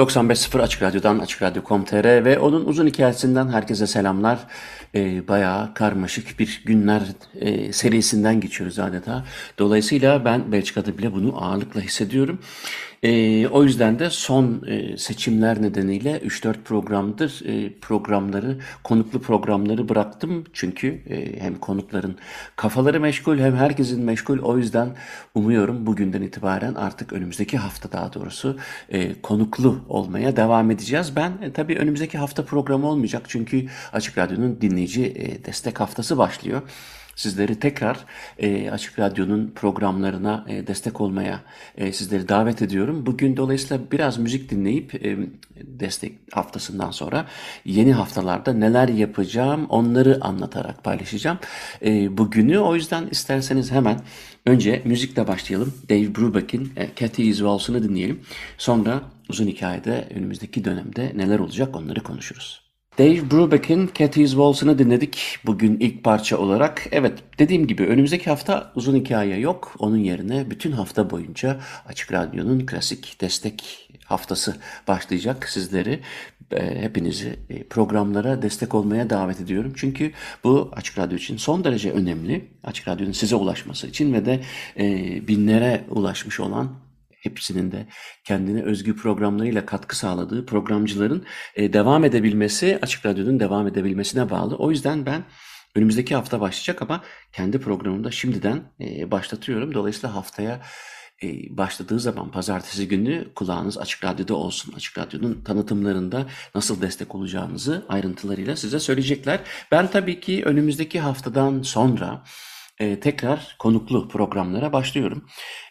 95.0 Açık Radyo'dan Açık Radyo.com.tr ve onun uzun hikayesinden herkese selamlar. Ee, bayağı karmaşık bir günler e, serisinden geçiyoruz adeta. Dolayısıyla ben Belçika'da bile bunu ağırlıkla hissediyorum. E, o yüzden de son e, seçimler nedeniyle 3-4 programdır e, programları, konuklu programları bıraktım. Çünkü e, hem konukların kafaları meşgul hem herkesin meşgul. O yüzden umuyorum bugünden itibaren artık önümüzdeki hafta daha doğrusu e, konuklu olmaya devam edeceğiz. Ben e, tabii önümüzdeki hafta programı olmayacak çünkü Açık Radyo'nun dinleyici e, destek haftası başlıyor sizleri tekrar e, Açık Radyo'nun programlarına e, destek olmaya e, sizleri davet ediyorum. Bugün dolayısıyla biraz müzik dinleyip e, destek haftasından sonra yeni haftalarda neler yapacağım onları anlatarak paylaşacağım. E, bugünü o yüzden isterseniz hemen önce müzikle başlayalım. Dave Brubeck'in e, Cathy Waltz'ını dinleyelim. Sonra uzun hikayede önümüzdeki dönemde neler olacak onları konuşuruz. Dave Brubeck'in Cathy's Waltz'ını dinledik bugün ilk parça olarak. Evet dediğim gibi önümüzdeki hafta uzun hikaye yok. Onun yerine bütün hafta boyunca Açık Radyo'nun klasik destek haftası başlayacak. Sizleri e, hepinizi e, programlara destek olmaya davet ediyorum. Çünkü bu Açık Radyo için son derece önemli. Açık Radyo'nun size ulaşması için ve de e, binlere ulaşmış olan hepsinin de kendine özgü programlarıyla katkı sağladığı programcıların e, devam edebilmesi Açık Radyo'nun devam edebilmesine bağlı. O yüzden ben önümüzdeki hafta başlayacak ama kendi programımda şimdiden e, başlatıyorum. Dolayısıyla haftaya e, başladığı zaman pazartesi günü kulağınız Açık Radyo'da olsun. Açık Radyo'nun tanıtımlarında nasıl destek olacağınızı ayrıntılarıyla size söyleyecekler. Ben tabii ki önümüzdeki haftadan sonra e, tekrar konuklu programlara başlıyorum.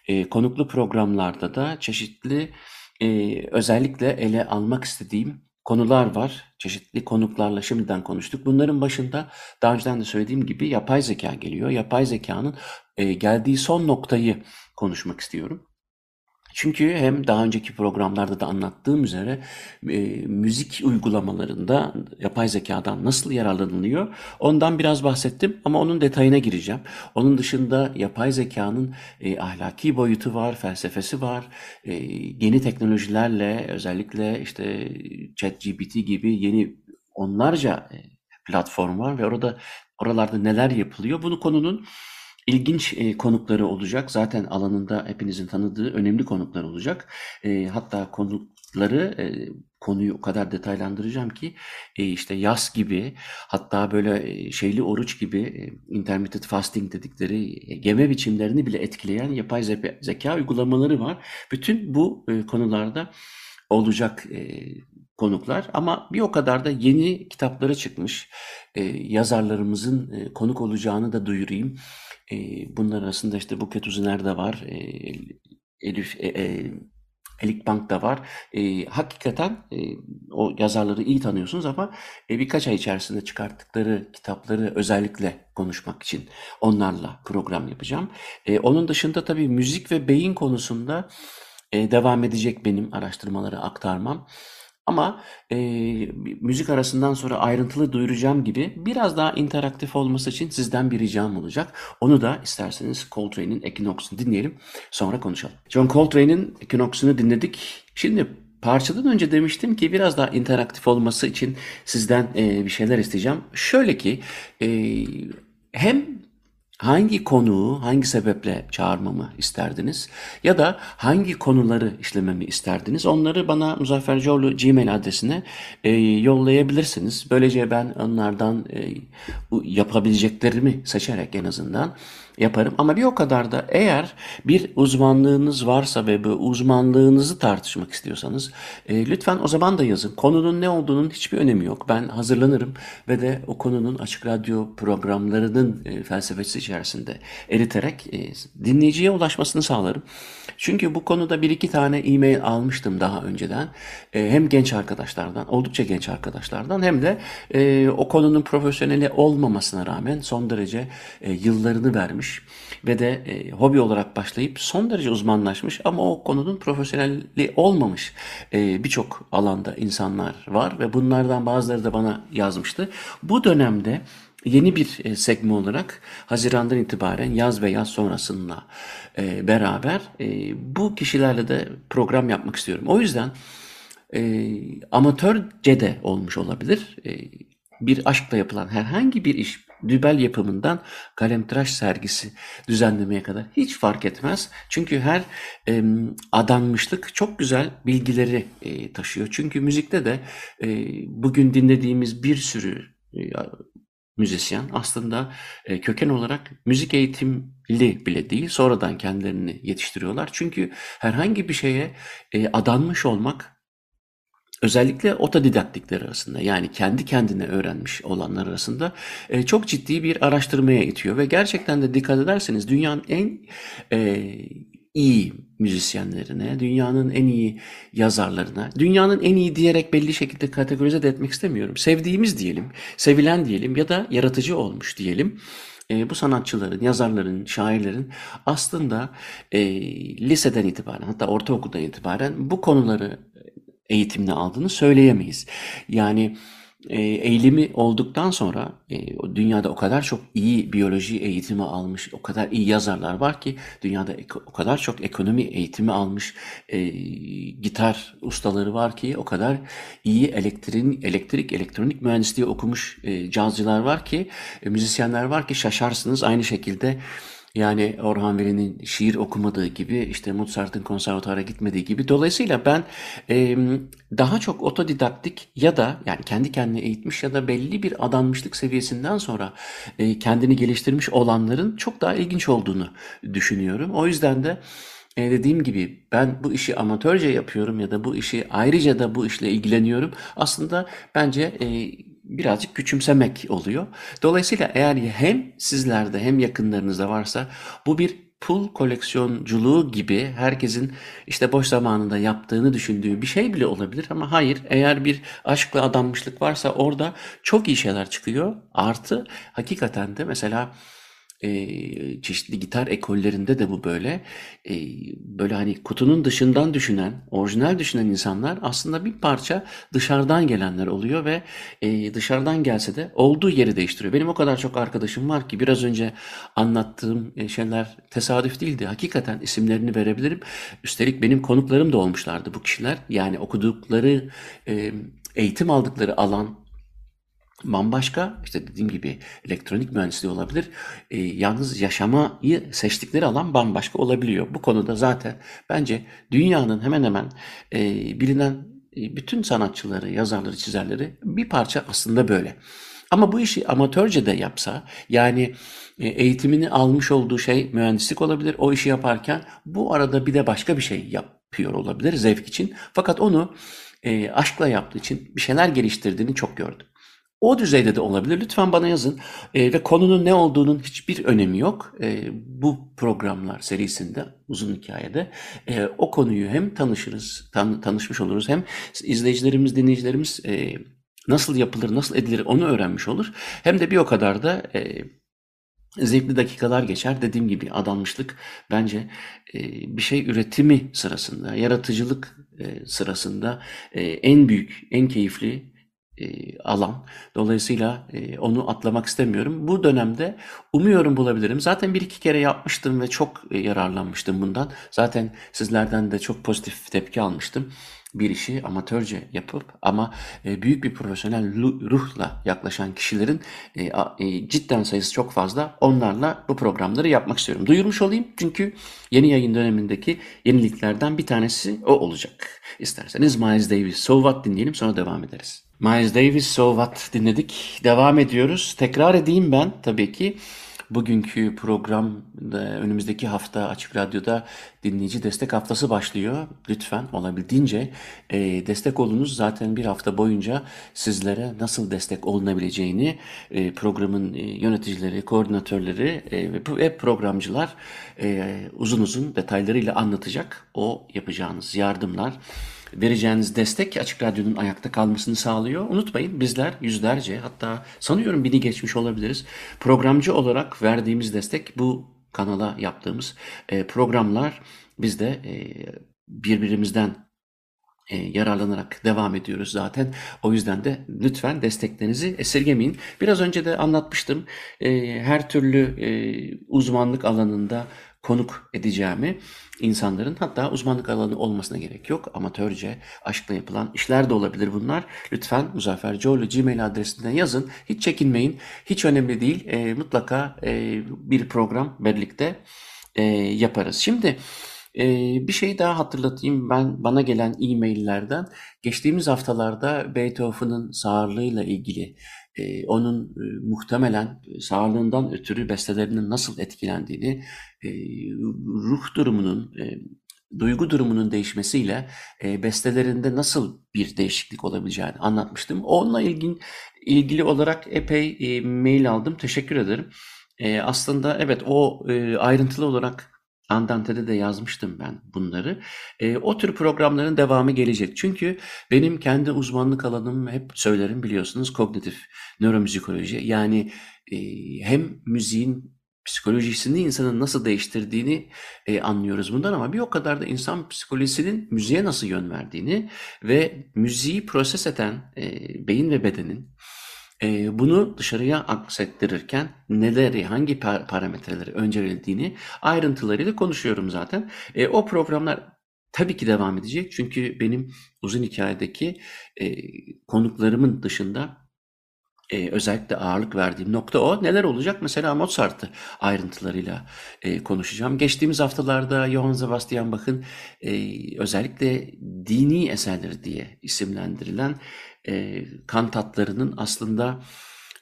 E, konuklu programlarda da çeşitli e, özellikle ele almak istediğim konular var. Çeşitli konuklarla şimdiden konuştuk. Bunların başında daha önceden de söylediğim gibi yapay zeka geliyor. Yapay zekanın e, geldiği son noktayı konuşmak istiyorum. Çünkü hem daha önceki programlarda da anlattığım üzere e, müzik uygulamalarında yapay zekadan nasıl yararlanılıyor ondan biraz bahsettim ama onun detayına gireceğim. Onun dışında yapay zekanın e, ahlaki boyutu var, felsefesi var. E, yeni teknolojilerle özellikle işte ChatGPT gibi yeni onlarca e, platform var ve orada oralarda neler yapılıyor bunu konunun ilginç e, konukları olacak. Zaten alanında hepinizin tanıdığı önemli konuklar olacak. E, hatta konukları e, konuyu o kadar detaylandıracağım ki e, işte yaz gibi hatta böyle e, şeyli oruç gibi e, intermittent fasting dedikleri e, yeme biçimlerini bile etkileyen yapay zeka, zeka uygulamaları var. Bütün bu e, konularda olacak e, konuklar ama bir o kadar da yeni kitapları çıkmış. E, yazarlarımızın e, konuk olacağını da duyurayım. E, bunlar arasında işte Buket Uzuner de var. E, Elif e, e, Elik Bank da var. E, hakikaten e, o yazarları iyi tanıyorsunuz ama e, birkaç ay içerisinde çıkarttıkları kitapları özellikle konuşmak için onlarla program yapacağım. E, onun dışında tabii müzik ve beyin konusunda e, devam edecek benim araştırmaları aktarmam. Ama e, müzik arasından sonra ayrıntılı duyuracağım gibi biraz daha interaktif olması için sizden bir ricam olacak. Onu da isterseniz Coltrane'in Equinox'unu dinleyelim. Sonra konuşalım. John Coltrane'in Equinox'unu dinledik. Şimdi parçadan önce demiştim ki biraz daha interaktif olması için sizden e, bir şeyler isteyeceğim. Şöyle ki e, hem hangi konuğu hangi sebeple çağırmamı isterdiniz ya da hangi konuları işlememi isterdiniz onları bana Muzaffer Gmail adresine e, yollayabilirsiniz. Böylece ben onlardan e, yapabileceklerimi seçerek en azından yaparım. Ama bir o kadar da eğer bir uzmanlığınız varsa ve bu uzmanlığınızı tartışmak istiyorsanız e, lütfen o zaman da yazın. Konunun ne olduğunun hiçbir önemi yok. Ben hazırlanırım ve de o konunun açık radyo programlarının e, felsefesi içerisinde eriterek e, dinleyiciye ulaşmasını sağlarım. Çünkü bu konuda bir iki tane e-mail almıştım daha önceden. E, hem genç arkadaşlardan, oldukça genç arkadaşlardan hem de e, o konunun profesyoneli olmamasına rağmen son derece e, yıllarını vermiş ve de e, hobi olarak başlayıp son derece uzmanlaşmış ama o konunun profesyonelliği olmamış e, birçok alanda insanlar var ve bunlardan bazıları da bana yazmıştı. Bu dönemde yeni bir e, segme olarak Haziran'dan itibaren yaz ve yaz sonrasında e, beraber e, bu kişilerle de program yapmak istiyorum. O yüzden amatörce de olmuş olabilir. Bir aşkla yapılan herhangi bir iş, dübel yapımından kalemtıraş sergisi düzenlemeye kadar hiç fark etmez. Çünkü her e, adanmışlık çok güzel bilgileri e, taşıyor. Çünkü müzikte de e, bugün dinlediğimiz bir sürü e, müzisyen aslında e, köken olarak müzik eğitimli bile değil. Sonradan kendilerini yetiştiriyorlar. Çünkü herhangi bir şeye e, adanmış olmak özellikle otodidaktikler arasında yani kendi kendine öğrenmiş olanlar arasında e, çok ciddi bir araştırmaya itiyor ve gerçekten de dikkat ederseniz dünyanın en e, iyi müzisyenlerine, dünyanın en iyi yazarlarına, dünyanın en iyi diyerek belli şekilde kategorize de etmek istemiyorum. Sevdiğimiz diyelim, sevilen diyelim ya da yaratıcı olmuş diyelim. E, bu sanatçıların, yazarların, şairlerin aslında e, liseden itibaren hatta ortaokuldan itibaren bu konuları eğitimini aldığını söyleyemeyiz. Yani e, eğilimi olduktan sonra e, dünyada o kadar çok iyi biyoloji eğitimi almış, o kadar iyi yazarlar var ki dünyada o kadar çok ekonomi eğitimi almış e, gitar ustaları var ki o kadar iyi elektrik, elektrik elektronik mühendisliği okumuş e, cazcılar var ki e, müzisyenler var ki şaşarsınız aynı şekilde yani Orhan Veli'nin şiir okumadığı gibi işte Mozart'ın konservatuara gitmediği gibi. Dolayısıyla ben e, daha çok otodidaktik ya da yani kendi kendine eğitmiş ya da belli bir adanmışlık seviyesinden sonra e, kendini geliştirmiş olanların çok daha ilginç olduğunu düşünüyorum. O yüzden de e, dediğim gibi ben bu işi amatörce yapıyorum ya da bu işi ayrıca da bu işle ilgileniyorum. Aslında bence e, birazcık küçümsemek oluyor. Dolayısıyla eğer hem sizlerde hem yakınlarınızda varsa bu bir pul koleksiyonculuğu gibi herkesin işte boş zamanında yaptığını düşündüğü bir şey bile olabilir ama hayır eğer bir aşkla adanmışlık varsa orada çok iyi şeyler çıkıyor. Artı hakikaten de mesela e, çeşitli gitar ekollerinde de bu böyle. E, böyle hani kutunun dışından düşünen, orijinal düşünen insanlar aslında bir parça dışarıdan gelenler oluyor ve e, dışarıdan gelse de olduğu yeri değiştiriyor. Benim o kadar çok arkadaşım var ki biraz önce anlattığım şeyler tesadüf değildi. Hakikaten isimlerini verebilirim. Üstelik benim konuklarım da olmuşlardı bu kişiler. Yani okudukları, e, eğitim aldıkları alan bambaşka işte dediğim gibi elektronik mühendisliği olabilir. E, yalnız yaşamayı seçtikleri alan bambaşka olabiliyor. Bu konuda zaten bence dünyanın hemen hemen e, bilinen e, bütün sanatçıları, yazarları, çizerleri bir parça aslında böyle. Ama bu işi amatörce de yapsa yani e, eğitimini almış olduğu şey mühendislik olabilir. O işi yaparken bu arada bir de başka bir şey yapıyor olabilir zevk için. Fakat onu e, aşkla yaptığı için bir şeyler geliştirdiğini çok gördüm. O düzeyde de olabilir. Lütfen bana yazın. E, ve konunun ne olduğunun hiçbir önemi yok. E, bu programlar serisinde, uzun hikayede e, o konuyu hem tanışırız, tan tanışmış oluruz hem izleyicilerimiz, dinleyicilerimiz e, nasıl yapılır, nasıl edilir onu öğrenmiş olur. Hem de bir o kadar da e, zevkli dakikalar geçer. Dediğim gibi adanmışlık bence e, bir şey üretimi sırasında, yaratıcılık e, sırasında e, en büyük, en keyifli alan. Dolayısıyla e, onu atlamak istemiyorum. Bu dönemde umuyorum bulabilirim. Zaten bir iki kere yapmıştım ve çok e, yararlanmıştım bundan. Zaten sizlerden de çok pozitif tepki almıştım. Bir işi amatörce yapıp ama büyük bir profesyonel ruhla yaklaşan kişilerin cidden sayısı çok fazla. Onlarla bu programları yapmak istiyorum. Duyurmuş olayım çünkü yeni yayın dönemindeki yeniliklerden bir tanesi o olacak. İsterseniz Miles Davis So What dinleyelim sonra devam ederiz. Miles Davis So What dinledik. Devam ediyoruz. Tekrar edeyim ben tabii ki. Bugünkü program önümüzdeki hafta Açık Radyo'da dinleyici destek haftası başlıyor. Lütfen olabildiğince e, destek olunuz. Zaten bir hafta boyunca sizlere nasıl destek olunabileceğini e, programın e, yöneticileri, koordinatörleri e, ve programcılar e, uzun uzun detaylarıyla anlatacak. O yapacağınız yardımlar vereceğiniz destek Açık Radyo'nun ayakta kalmasını sağlıyor. Unutmayın bizler yüzlerce hatta sanıyorum bini geçmiş olabiliriz. Programcı olarak verdiğimiz destek bu kanala yaptığımız e, programlar biz de e, birbirimizden e, yararlanarak devam ediyoruz zaten. O yüzden de lütfen desteklerinizi esirgemeyin. Biraz önce de anlatmıştım. E, her türlü uzmanlık alanında konuk edeceğimi insanların hatta uzmanlık alanı olmasına gerek yok. Amatörce aşkla yapılan işler de olabilir bunlar. Lütfen Muzaffer Coğlu Gmail adresinden yazın. Hiç çekinmeyin. Hiç önemli değil. E, mutlaka e, bir program birlikte e, yaparız. Şimdi e, bir şey daha hatırlatayım. Ben bana gelen e-maillerden geçtiğimiz haftalarda Beethoven'ın sağırlığıyla ilgili e, onun e, muhtemelen sağlığından ötürü bestelerinin nasıl etkilendiğini, e, ruh durumunun, e, duygu durumunun değişmesiyle e, bestelerinde nasıl bir değişiklik olabileceğini anlatmıştım. Onunla ilgin, ilgili olarak epey e, mail aldım. Teşekkür ederim. E, aslında evet o e, ayrıntılı olarak Andante'de de yazmıştım ben bunları. E, o tür programların devamı gelecek. Çünkü benim kendi uzmanlık alanım hep söylerim biliyorsunuz kognitif nöromüzikoloji. Yani e, hem müziğin psikolojisini insanın nasıl değiştirdiğini e, anlıyoruz bundan ama bir o kadar da insan psikolojisinin müziğe nasıl yön verdiğini ve müziği proses eden e, beyin ve bedenin e, bunu dışarıya aksettirirken neleri, hangi parametreleri öncerildiğini ayrıntılarıyla konuşuyorum zaten. E, o programlar tabii ki devam edecek çünkü benim uzun hikayedeki e, konuklarımın dışında e, özellikle ağırlık verdiğim nokta o. Neler olacak? Mesela Mozart'ı ayrıntılarıyla e, konuşacağım. Geçtiğimiz haftalarda Johann Sebastian Bach'ın e, özellikle dini eserleri diye isimlendirilen e, kantatlarının aslında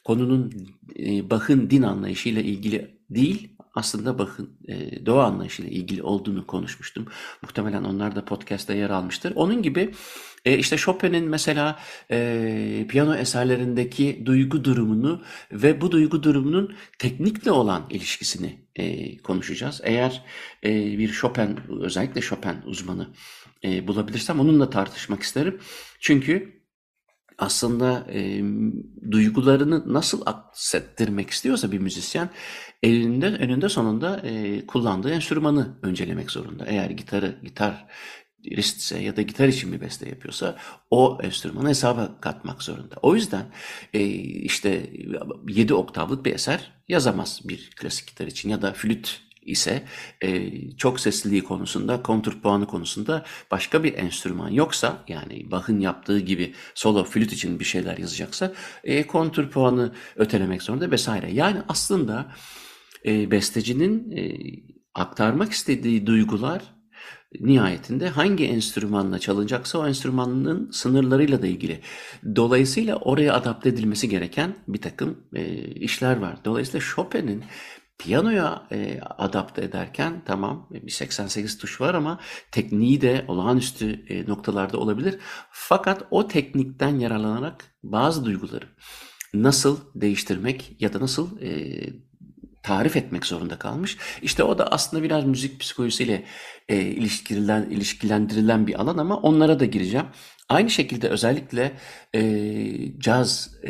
konunun e, Bach'ın din anlayışıyla ilgili değil, aslında Bach'ın e, doğa anlayışıyla ilgili olduğunu konuşmuştum. Muhtemelen onlar da podcast'ta yer almıştır. Onun gibi e, işte Chopin'in mesela e, piyano eserlerindeki duygu durumunu ve bu duygu durumunun teknikle olan ilişkisini e, konuşacağız. Eğer e, bir Chopin, özellikle Chopin uzmanı e, bulabilirsem onunla tartışmak isterim. Çünkü aslında e, duygularını nasıl aksettirmek istiyorsa bir müzisyen elinde önünde sonunda e, kullandığı enstrümanı öncelemek zorunda. Eğer gitarı gitar ise ya da gitar için bir beste yapıyorsa o enstrümanı hesaba katmak zorunda. O yüzden e, işte 7 oktavlık bir eser yazamaz bir klasik gitar için ya da flüt ise e, çok sesliliği konusunda, kontur puanı konusunda başka bir enstrüman yoksa yani Bach'ın yaptığı gibi solo flüt için bir şeyler yazacaksa e, kontur puanı ötelemek zorunda vesaire. Yani aslında e, bestecinin e, aktarmak istediği duygular nihayetinde hangi enstrümanla çalınacaksa o enstrümanın sınırlarıyla da ilgili. Dolayısıyla oraya adapte edilmesi gereken bir takım e, işler var. Dolayısıyla Chopin'in Piyanoya e, adapte ederken tamam bir 88 tuş var ama tekniği de olağanüstü e, noktalarda olabilir. Fakat o teknikten yararlanarak bazı duyguları nasıl değiştirmek ya da nasıl e, tarif etmek zorunda kalmış. İşte o da aslında biraz müzik psikolojisiyle e, ilişkilendirilen, ilişkilendirilen bir alan ama onlara da gireceğim. Aynı şekilde özellikle e, caz e,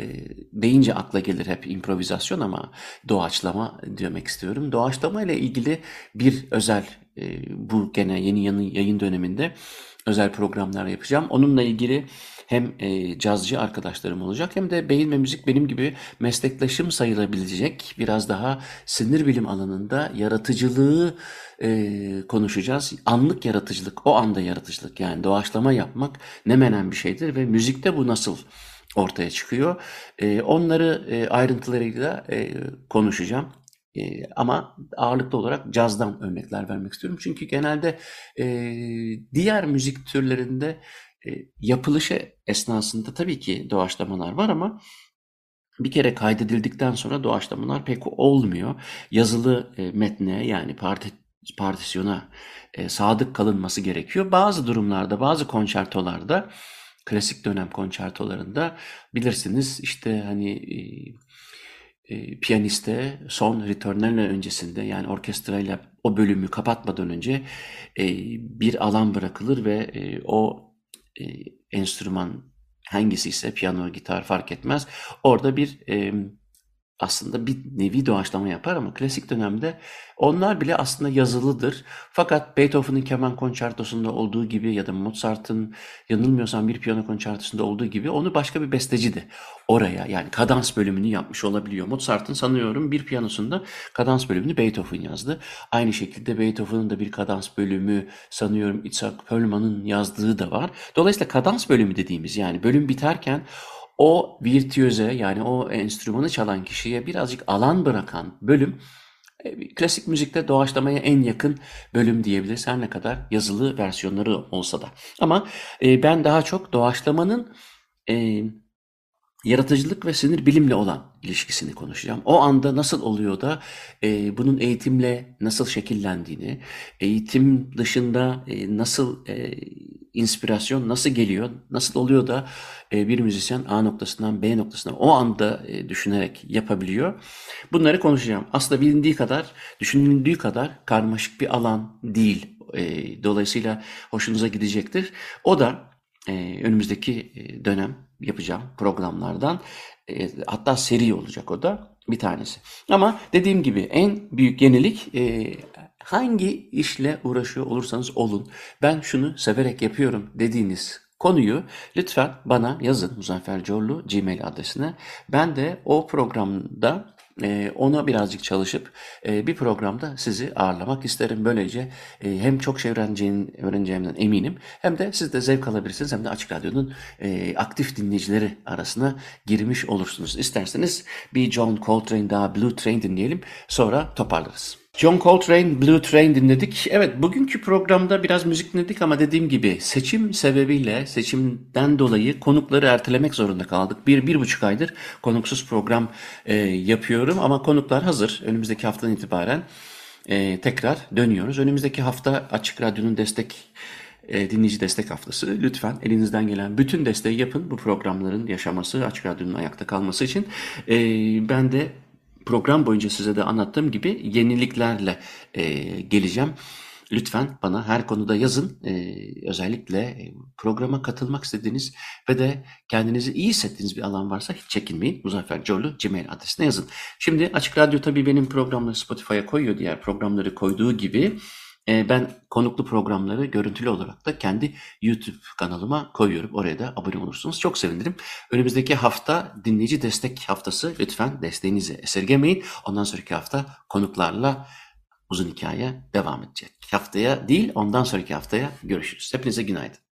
deyince akla gelir hep improvizasyon ama doğaçlama demek istiyorum. Doğaçlama ile ilgili bir özel e, bu gene yeni yayın döneminde özel programlar yapacağım. Onunla ilgili hem e, cazcı arkadaşlarım olacak hem de beyin ve müzik benim gibi meslektaşım sayılabilecek biraz daha sinir bilim alanında yaratıcılığı e, konuşacağız. Anlık yaratıcılık, o anda yaratıcılık yani doğaçlama yapmak ne menen bir şeydir ve müzikte bu nasıl ortaya çıkıyor. E, onları e, ayrıntılarıyla e, konuşacağım. E, ama ağırlıklı olarak cazdan örnekler vermek istiyorum. Çünkü genelde e, diğer müzik türlerinde yapılışı esnasında tabii ki doğaçlamalar var ama bir kere kaydedildikten sonra doğaçlamalar pek olmuyor. Yazılı e, metne yani parti, partisyona e, sadık kalınması gerekiyor. Bazı durumlarda, bazı konçertolarda, klasik dönem konçertolarında bilirsiniz işte hani e, e, piyaniste son ritornello öncesinde yani orkestrayla o bölümü kapatmadan önce e, bir alan bırakılır ve e, o e, enstrüman hangisi ise piyano, gitar fark etmez. Orada bir e, aslında bir nevi doğaçlama yapar ama klasik dönemde onlar bile aslında yazılıdır. Fakat Beethoven'ın keman konçertosunda olduğu gibi ya da Mozart'ın yanılmıyorsam bir piyano konçertosunda olduğu gibi onu başka bir besteci de oraya yani kadans bölümünü yapmış olabiliyor. Mozart'ın sanıyorum bir piyanosunda kadans bölümünü Beethoven yazdı. Aynı şekilde Beethoven'ın da bir kadans bölümü sanıyorum Isaac Perlman'ın yazdığı da var. Dolayısıyla kadans bölümü dediğimiz yani bölüm biterken o virtüöze yani o enstrümanı çalan kişiye birazcık alan bırakan bölüm e, klasik müzikte doğaçlamaya en yakın bölüm diyebiliriz her ne kadar yazılı versiyonları olsa da. Ama e, ben daha çok doğaçlamanın e, yaratıcılık ve sinir bilimle olan ilişkisini konuşacağım. O anda nasıl oluyor da e, bunun eğitimle nasıl şekillendiğini, eğitim dışında e, nasıl e, inspirasyon nasıl geliyor, nasıl oluyor da e, bir müzisyen A noktasından B noktasına o anda e, düşünerek yapabiliyor. Bunları konuşacağım. Aslında bilindiği kadar, düşünüldüğü kadar karmaşık bir alan değil. E, dolayısıyla hoşunuza gidecektir. O da önümüzdeki dönem yapacağım programlardan hatta seri olacak o da bir tanesi. Ama dediğim gibi en büyük yenilik hangi işle uğraşıyor olursanız olun ben şunu severek yapıyorum dediğiniz konuyu lütfen bana yazın Muzaffer Corlu Gmail adresine. Ben de o programda e, ona birazcık çalışıp e, bir programda sizi ağırlamak isterim. Böylece e, hem çok şey öğreneceğimden eminim hem de siz de zevk alabilirsiniz hem de Açık Radyo'nun aktif dinleyicileri arasına girmiş olursunuz. İsterseniz bir John Coltrane daha Blue Train dinleyelim sonra toparlarız. John Coltrane Blue Train dinledik. Evet bugünkü programda biraz müzik dinledik ama dediğim gibi seçim sebebiyle seçimden dolayı konukları ertelemek zorunda kaldık. Bir, bir buçuk aydır konuksuz program e, yapıyorum ama konuklar hazır. Önümüzdeki haftadan itibaren e, tekrar dönüyoruz. Önümüzdeki hafta Açık Radyo'nun destek e, dinleyici destek haftası. Lütfen elinizden gelen bütün desteği yapın bu programların yaşaması, Açık Radyo'nun ayakta kalması için. E, ben de program boyunca size de anlattığım gibi yeniliklerle e, geleceğim. Lütfen bana her konuda yazın. Ee, özellikle e, programa katılmak istediğiniz ve de kendinizi iyi hissettiğiniz bir alan varsa hiç çekinmeyin. Muzaffer Corlu Gmail adresine yazın. Şimdi Açık Radyo tabii benim programları Spotify'a koyuyor. Diğer programları koyduğu gibi e, ben konuklu programları görüntülü olarak da kendi YouTube kanalıma koyuyorum. Oraya da abone olursunuz. Çok sevinirim. Önümüzdeki hafta dinleyici destek haftası. Lütfen desteğinizi esirgemeyin. Ondan sonraki hafta konuklarla uzun hikaye devam edecek. Haftaya değil ondan sonraki haftaya görüşürüz. Hepinize günaydın.